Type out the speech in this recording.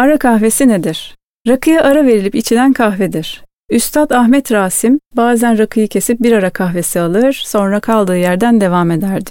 Ara kahvesi nedir? Rakıya ara verilip içilen kahvedir. Üstad Ahmet Rasim bazen rakıyı kesip bir ara kahvesi alır, sonra kaldığı yerden devam ederdi.